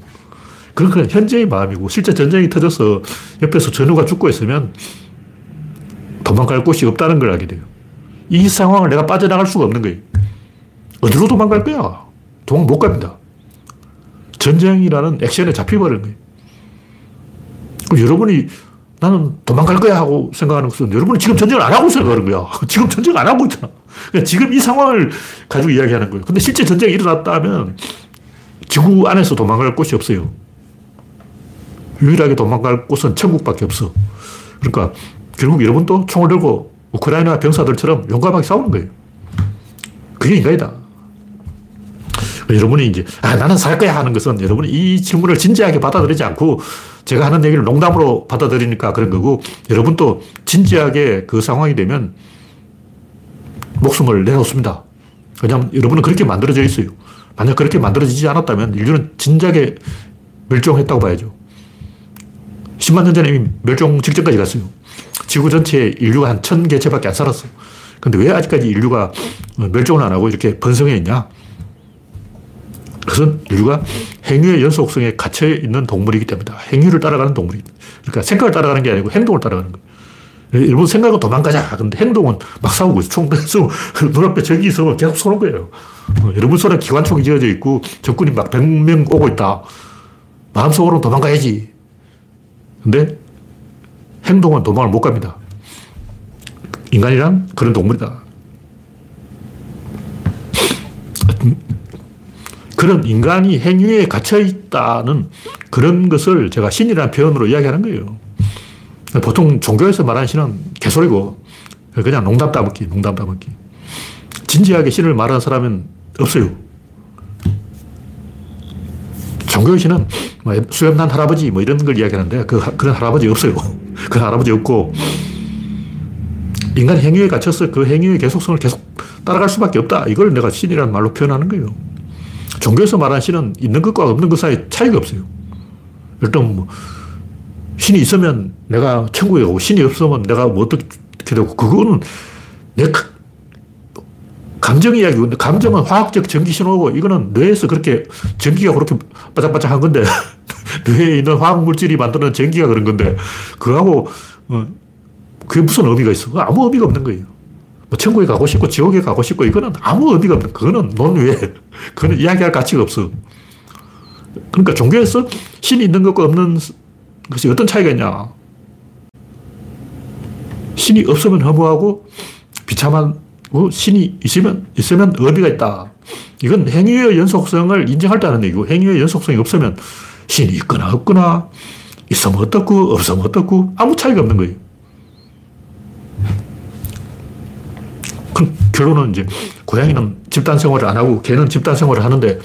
그건 그냥 현재의 마음이고 실제 전쟁이 터져서 옆에서 전우가 죽고 있으면 도망갈 곳이 없다는 걸 알게 돼요. 이 상황을 내가 빠져나갈 수가 없는 거예요. 어디로 도망갈 거야? 도망 못 갑니다. 전쟁이라는 액션에 잡혀버린 거예요. 여러분이 나는 도망갈 거야 하고 생각하는 것은 여러분이 지금 전쟁을 안 하고 생각하는 거야. 지금 전쟁 안 하고 있잖아. 그러니까 지금 이 상황을 가지고 이야기하는 거예요. 근데 실제 전쟁이 일어났다면 지구 안에서 도망갈 곳이 없어요. 유일하게 도망갈 곳은 천국밖에 없어. 그러니까 결국 여러분도 총을 들고 우크라이나 병사들처럼 용감하게 싸우는 거예요. 그게 인간이다. 여러분이 이제, 아, 나는 살 거야 하는 것은 여러분이 이 질문을 진지하게 받아들이지 않고 제가 하는 얘기를 농담으로 받아들이니까 그런 거고 여러분도 진지하게 그 상황이 되면 목숨을 내놓습니다. 왜냐하면 여러분은 그렇게 만들어져 있어요. 만약 그렇게 만들어지지 않았다면 인류는 진작에 멸종했다고 봐야죠. 10만 년 전에 이미 멸종 직전까지 갔어요. 지구 전체에 인류가 한천 개체밖에 안 살았어. 근데 왜 아직까지 인류가 멸종을 안 하고 이렇게 번성해 있냐? 그것은 인류가 행위의 연속성에 갇혀 있는 동물이기 때문이다. 행위를 따라가는 동물이다. 그러니까 생각을 따라가는 게 아니고 행동을 따라가는 거예요. 일본 생각은 도망가자. 근데 행동은 막 싸우고 있어. 총 쏘고 눈앞에 적이 있으면 계속 쏘는 거예요. 어, 여러분 손에 기관총이 지어져 있고 적군이 막 100명 오고 있다. 마음속으로 도망가야지. 근데 행동은 도망을 못 갑니다. 인간이란 그런 동물이다. 그런 인간이 행위에 갇혀 있다는 그런 것을 제가 신이라는 표현으로 이야기하는 거예요. 보통 종교에서 말하는 신은 개소리고, 그냥 농담 따먹기, 농담 따먹기. 진지하게 신을 말하는 사람은 없어요. 종교의 신은 뭐 수염난 할아버지 뭐 이런 걸 이야기하는데 그, 그런 할아버지 없어요. 그 할아버지 없고, 인간 행위에 갇혀서 그 행위의 계속성을 계속 따라갈 수밖에 없다. 이걸 내가 신이라는 말로 표현하는 거예요. 종교에서 말하는 신은 있는 것과 없는 것 사이 차이가 없어요. 일단 뭐 신이 있으면 내가 천국에 가고 신이 없으면 내가 뭐 어떻게 되고 그거는 내 감정 이야기고 감정은 화학적 전기 신호고 이거는 뇌에서 그렇게 전기가 그렇게 바짝바짝한 건데 뇌에 있는 화학 물질이 만드는 전기가 그런 건데 그거하고 어, 그게 무슨 의미가 있어? 아무 의미가 없는 거예요. 뭐 천국에 가고 싶고 지옥에 가고 싶고 이거는 아무 의미가 없는 그거는 논외 그거는 이야기할 가치가 없어. 그러니까 종교에서 신이 있는 것과 없는 것이 어떤 차이가 있냐. 신이 없으면 허무하고 비참한 신이 있으면, 있으면 의미가 있다. 이건 행위의 연속성을 인정할 때는 얘기고 행위의 연속성이 없으면 신이 있거나 없거나 있으면 어떻고 없으면 어떻고 아무 차이가 없는 거예요. 그 결론은 이제 고양이는 집단 생활을 안 하고 개는 집단 생활을 하는데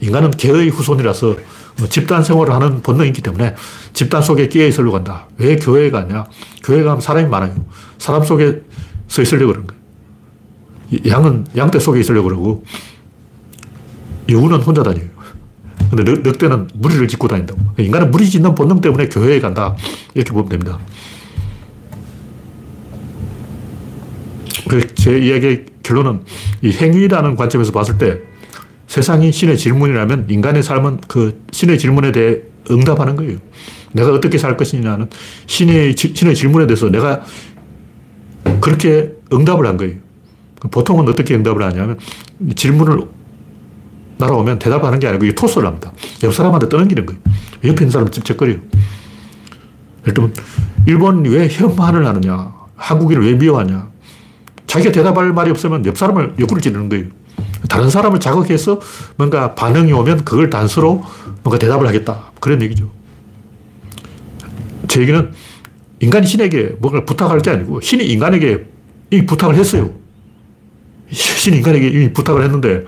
인간은 개의 후손이라서 뭐 집단 생활을 하는 본능이 있기 때문에 집단 속에 끼어 있으려고 한다. 왜 교회에 가냐? 교회 가면 사람이 많아요. 사람 속에 서 있으려고 그러는 거예요. 양은 양떼 속에 있으려고 그러고 여우는 혼자 다녀요. 근데 늑, 대는 무리를 짓고 다닌다고. 인간은 무리 짓는 본능 때문에 교회에 간다. 이렇게 보면 됩니다. 제 이야기의 결론은 이 행위라는 관점에서 봤을 때 세상이 신의 질문이라면 인간의 삶은 그 신의 질문에 대해 응답하는 거예요. 내가 어떻게 살 것이냐는 신의, 신의 질문에 대해서 내가 그렇게 응답을 한 거예요. 보통은 어떻게 응답을 하냐면 질문을 날아오면 대답하는 게 아니고 토스를 합니다. 옆 사람한테 떠넘기는 거예요. 옆에 있는 사람은 찝쩍거려요. 예를 들면, 일본이 왜 혐한을 하느냐? 한국인을 왜 미워하냐? 자기가 대답할 말이 없으면 옆 사람을 옆구리 찌르는 거예요. 다른 사람을 자극해서 뭔가 반응이 오면 그걸 단서로 뭔가 대답을 하겠다. 그런 얘기죠. 제 얘기는 인간이 신에게 뭔가 부탁할 게 아니고 신이 인간에게 이 부탁을 했어요. 신이 인간에게 이미 부탁을 했는데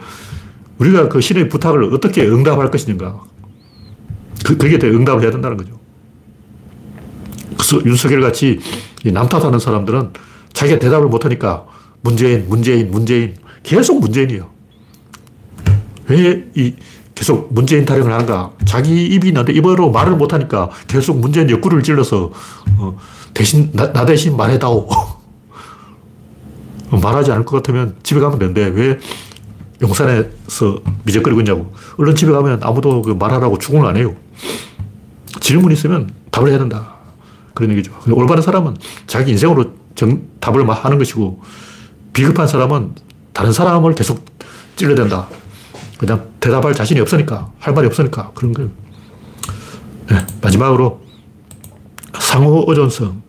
우리가 그 신의 부탁을 어떻게 응답할 것인가. 그, 거기에 대해 응답을 해야 된다는 거죠. 그래서 윤석열 같이 남탓하는 사람들은 자기가 대답을 못하니까 문재인, 문재인, 문재인. 계속 문재인이에요. 왜 이 계속 문재인 타령을 하는가? 자기 입이 있는데 입으로 말을 못하니까 계속 문재인 옆구리를 찔러서 어, 대신, 나, 나 대신 말해다오. 말하지 않을 것 같으면 집에 가면 되는데 왜 용산에서 미적거리고 있냐고. 얼른 집에 가면 아무도 그 말하라고 추궁을 안 해요. 질문 있으면 답을 해야 된다. 그런 얘기죠. 올바른 사람은 자기 인생으로 정, 답을 하는 것이고 비급한 사람은 다른 사람을 계속 찔러야 된다. 그냥 대답할 자신이 없으니까, 할 말이 없으니까 그런 거예요. 네, 마지막으로 상호 의존성.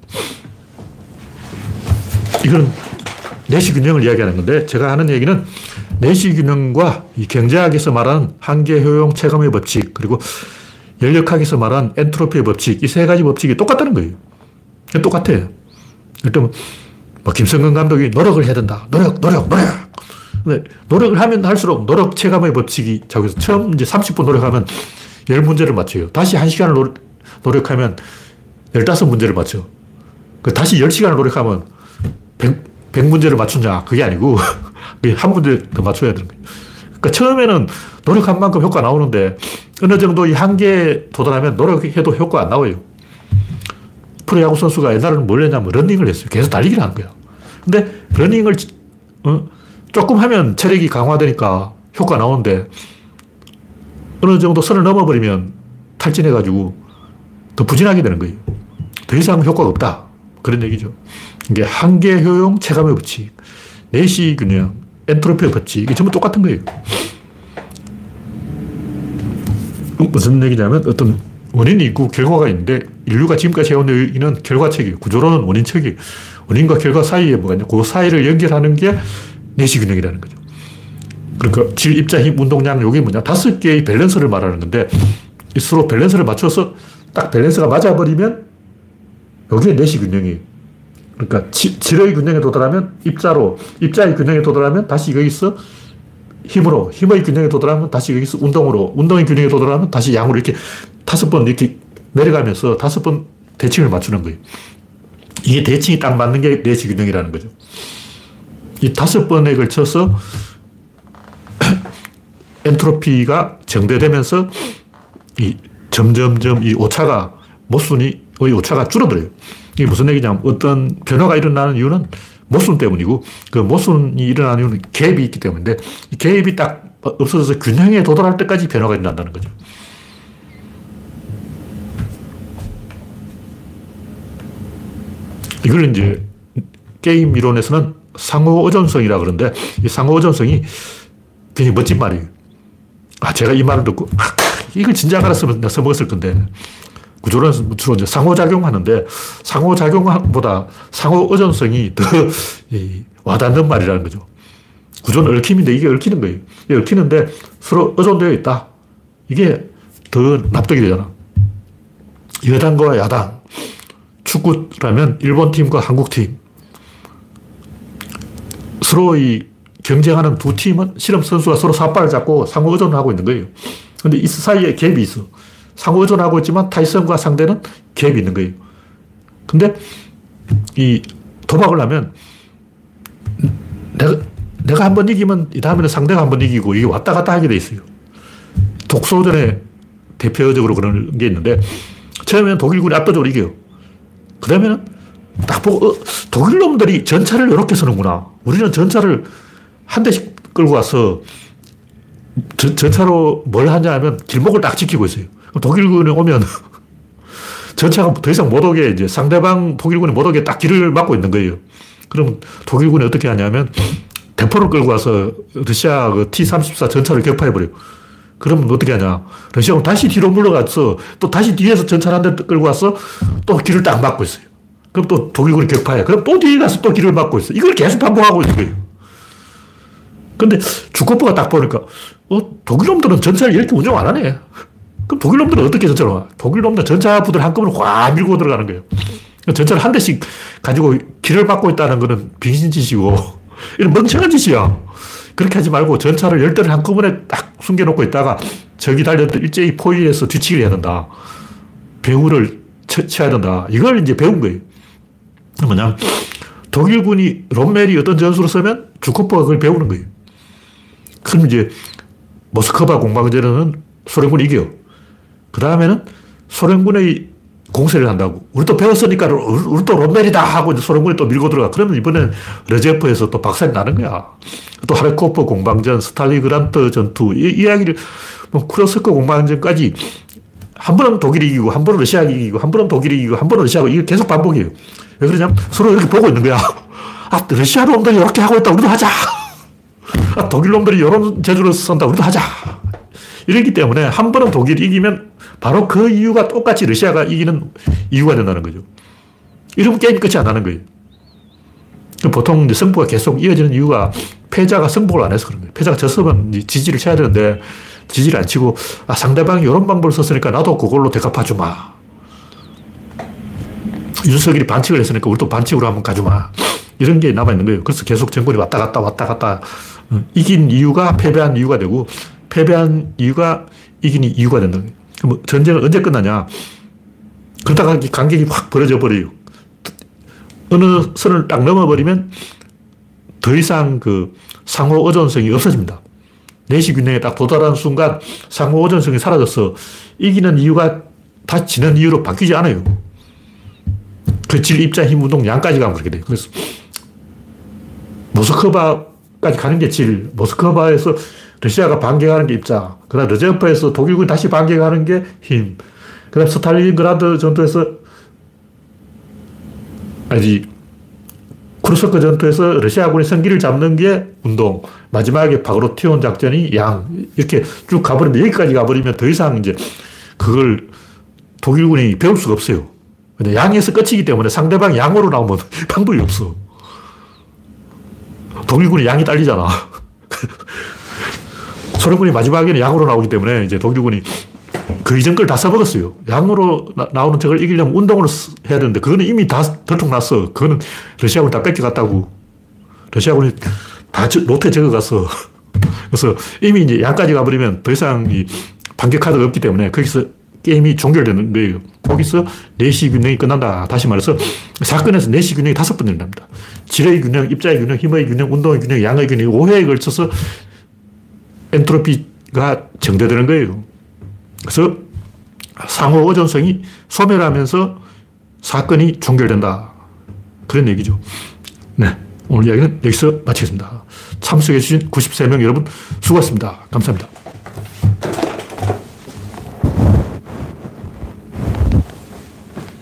이건 내시 균형을 이야기하는 건데 제가 하는 얘기는 내시 균형과 이 경제학에서 말하는 한계 효용 체감의 법칙 그리고 연력학에서 말하는 엔트로피의 법칙 이 세 가지 법칙이 똑같다는 거예요. 똑같아요. 일단 뭐 김성근 감독이 노력을 해야 된다. 노력, 노력, 노력. 근데 노력을 하면 할수록 노력 체감의 법칙이 작용해서 처음 이제 30분 노력하면 10문제를 맞춰요. 다시 1시간을 노, 노력하면 15문제를 맞춰. 그 다시 10시간을 노력하면 100, 100문제를 맞추냐. 그게 아니고 한 문제 더 맞춰야 되는 거예요. 그러니까 처음에는 노력한 만큼 효과 나오는데 어느 정도 이 한계에 도달하면 노력해도 효과 안 나와요. 프로 야구 선수가 옛날에는 뭘 했냐면 러닝을 했어요. 계속 달리기를 하는 거야. 근데 러닝을 어, 조금 하면 체력이 강화되니까 효과 나오는데 어느 정도 선을 넘어버리면 탈진해가지고 더 부진하게 되는 거예요. 더 이상 효과가 없다. 그런 얘기죠. 이게 한계 효용 체감의 법칙, 내시 균형, 엔트로피의 법칙, 이게 전부 똑같은 거예요. 무슨 얘기냐면 어떤 원인이 있고 결과가 있는데 인류가 지금까지 해온 얘기는 결과책이에요. 구조론은 원인책이에요. 원인과 결과 사이에 뭐가 있냐. 그 사이를 연결하는 게 내시균형이라는 거죠. 그러니까 질, 입자, 힘, 운동량, 이게 뭐냐. 다섯 개의 밸런스를 말하는 건데 서로 밸런스를 맞춰서 딱 밸런스가 맞아버리면 이게 내시균형이에요. 그러니까 지, 질의 균형에 도달하면 입자로, 입자의 균형에 도달하면 다시 여기서 힘으로, 힘의 균형에 도달하면 다시 여기서 운동으로, 운동의 균형에 도달하면 다시 양으로 이렇게 다섯 번 이렇게 내려가면서 다섯 번 대칭을 맞추는 거예요. 이게 대칭이 딱 맞는 게 내시 균형이라는 거죠. 이 다섯 번에 걸쳐서 엔트로피가 정대되면서 이 점점점 이 오차가 모순이 의 오차가 줄어들어요. 이게 무슨 얘기냐면 어떤 변화가 일어나는 이유는 모순 때문이고 그 모순이 일어나는 이유는 갭이 있기 때문인데 이 갭이 딱 없어져서 균형에 도달할 때까지 변화가 일어난다는 거죠. 이걸 이제 게임 이론에서는 상호 의존성이라 그러는데 이 상호 의존성이 굉장히 멋진 말이에요. 아, 제가 이 말을 듣고 아, 이걸 진작 알았으면 내가 써먹었을 건데 구조론에서 주로 이제 상호작용하는데 상호작용보다 상호 의존성이 더 와닿는 말이라는 거죠. 구조는 얽힘인데 이게 얽히는 거예요. 이게 얽히는데 서로 의존되어 있다. 이게 더 납득이 되잖아. 여당과 야당. 축구라면 일본 팀과 한국 팀. 서로 이 경쟁하는 두 팀은 실험 선수가 서로 삿발을 잡고 상호 의존을 하고 있는 거예요. 근데 이 사이에 갭이 있어. 상호 의존하고 있지만 타이슨과 상대는 갭이 있는 거예요. 근데 이 도박을 하면 내가, 내가 한 번 이기면 이 다음에는 상대가 한 번 이기고 이게 왔다 갔다 하게 돼 있어요. 독소전에 대표적으로 그런 게 있는데 처음에는 독일군이 압도적으로 이겨요. 그 다음에는 딱 보고, 어, 독일 놈들이 전차를 이렇게 서는구나. 우리는 전차를 한 대씩 끌고 와서 전, 전차로 뭘 하냐 하면 길목을 딱 지키고 있어요. 독일군이 오면 전차가 더 이상 못 오게 이제 상대방 독일군이 못 오게 딱 길을 막고 있는 거예요. 그럼 독일군이 어떻게 하냐면 대포를 끌고 와서 러시아 그 T-34 전차를 격파해버려요. 그러면 어떻게 하냐. 러시아는 다시 뒤로 물러가서 또 다시 뒤에서 전차를 한 대 끌고 와서 또 길을 딱 막고 있어요. 그럼 또 독일군이 격파해. 그럼 또 뒤에 가서 또 길을 막고 있어. 이걸 계속 반복하고 있는 거예요. 근데 주권부가 딱 보니까, 어, 독일 놈들은 전차를 이렇게 운영 안 하네. 그럼 독일 놈들은 어떻게 전차를 와? 독일 놈들은 전차부들 한꺼번에 확 밀고 들어가는 거예요. 전차를 한 대씩 가지고 길을 막고 있다는 거는 빙신짓이고, 이런 멍청한 짓이야. 그렇게 하지 말고 전차를 열 대를 한꺼번에 딱 숨겨놓고 있다가 적이 달려도 일제히 포위해서 뒤치기를 해야 된다. 배후를 쳐야 된다. 이걸 이제 배운 거예요. 뭐냐. 독일군이 롬멜이 어떤 전술을 쓰면 주코프가 그걸 배우는 거예요. 그럼 이제 모스크바 공방전에는 소련군이 이겨요. 그 다음에는 소련군의 공세를 한다고. 우리 또 배웠으니까 우리 또 롬멜이다 하고 소련군이 또 밀고 들어가. 그러면 이번엔 레제프에서 또 박살이 나는 거야. 또 하르코프 공방전, 스탈리그란트 전투, 이 이야기를 뭐 쿠로스크 공방전까지 한 번은 독일이 이기고, 한 번은 러시아가 이기고, 한 번은 독일이 이기고, 한 번은 러시아가 이거 계속 반복이에요. 왜 그러냐면 서로 이렇게 보고 있는 거야. 아, 러시아 놈들이 이렇게 하고 있다. 우리도 하자. 아, 독일 놈들이 이런 제주를 쓴다. 우리도 하자. 이러기 때문에 한 번은 독일이 이기면 바로 그 이유가 똑같이 러시아가 이기는 이유가 된다는 거죠. 이러면 게임 끝이 안 나는 거예요. 보통 이제 승부가 계속 이어지는 이유가 패자가 승복을 안 해서 그런 거예요. 패자가 졌으면 지지를 쳐야 되는데 지지를 안 치고 아, 상대방이 이런 방법을 썼으니까 나도 그걸로 대갚아주마. 윤석열이 반칙을 했으니까 우리도 반칙으로 한번 가주마. 이런 게 남아있는 거예요. 그래서 계속 정권이 왔다 갔다 왔다 갔다 어, 이긴 이유가 패배한 이유가 되고 패배한 이유가 이긴 이유가 된다. 그럼 전쟁은 언제 끝나냐? 그러다가 간격이 확 벌어져 버려요. 어느 선을 딱 넘어버리면 더 이상 그 상호 의존성이 없어집니다. 내시 균형에 딱 도달하는 순간 상호 의존성이 사라져서 이기는 이유가 다시 지는 이유로 바뀌지 않아요. 그 질, 입자, 힘, 운동 양까지 가면 그렇게 돼요. 그래서 모스크바까지 가는 게 질, 모스크바에서 러시아가 반격하는 게 입자, 그 다음 르제프에서 독일군이 다시 반격하는 게 힘, 그 다음 스탈린그라드 전투에서 아니 쿠르스크 전투에서 러시아군이 승기를 잡는 게 운동, 마지막에 바그로티온 작전이 양, 이렇게 쭉 가버리면, 여기까지 가버리면 더 이상 이제 그걸 독일군이 배울 수가 없어요. 근데 양에서 끝이기 때문에 상대방 양으로 나오면 방법이 없어. 독일군이 양이 딸리잖아. 소련군이 마지막에는 양으로 나오기 때문에 이제 독일군이 그 이전 걸 다 써먹었어요. 양으로 나, 오는 적을 이기려면 운동으로 해야 되는데, 그거는 이미 다 들통났어. 그거는 러시아군이 다 뺏겨갔다고. 러시아군이 다 노태 적어갔어. 그래서 이미 이제 양까지 가버리면 더 이상 이 반격 카드가 없기 때문에 거기서 게임이 종결되는 거예요. 거기서 내시 균형이 끝난다. 다시 말해서 사건에서 내시 균형이 다섯 번 일어납니다. 질의 균형, 입자의 균형, 힘의 균형, 운동의 균형, 양의 균형, 5회에 걸쳐서 엔트로피가 정대되는 거예요. 그래서 상호 의존성이 소멸하면서 사건이 종결된다. 그런 얘기죠. 네. 오늘 이야기는 여기서 마치겠습니다. 참석해주신 93명 여러분 수고하셨습니다. 감사합니다.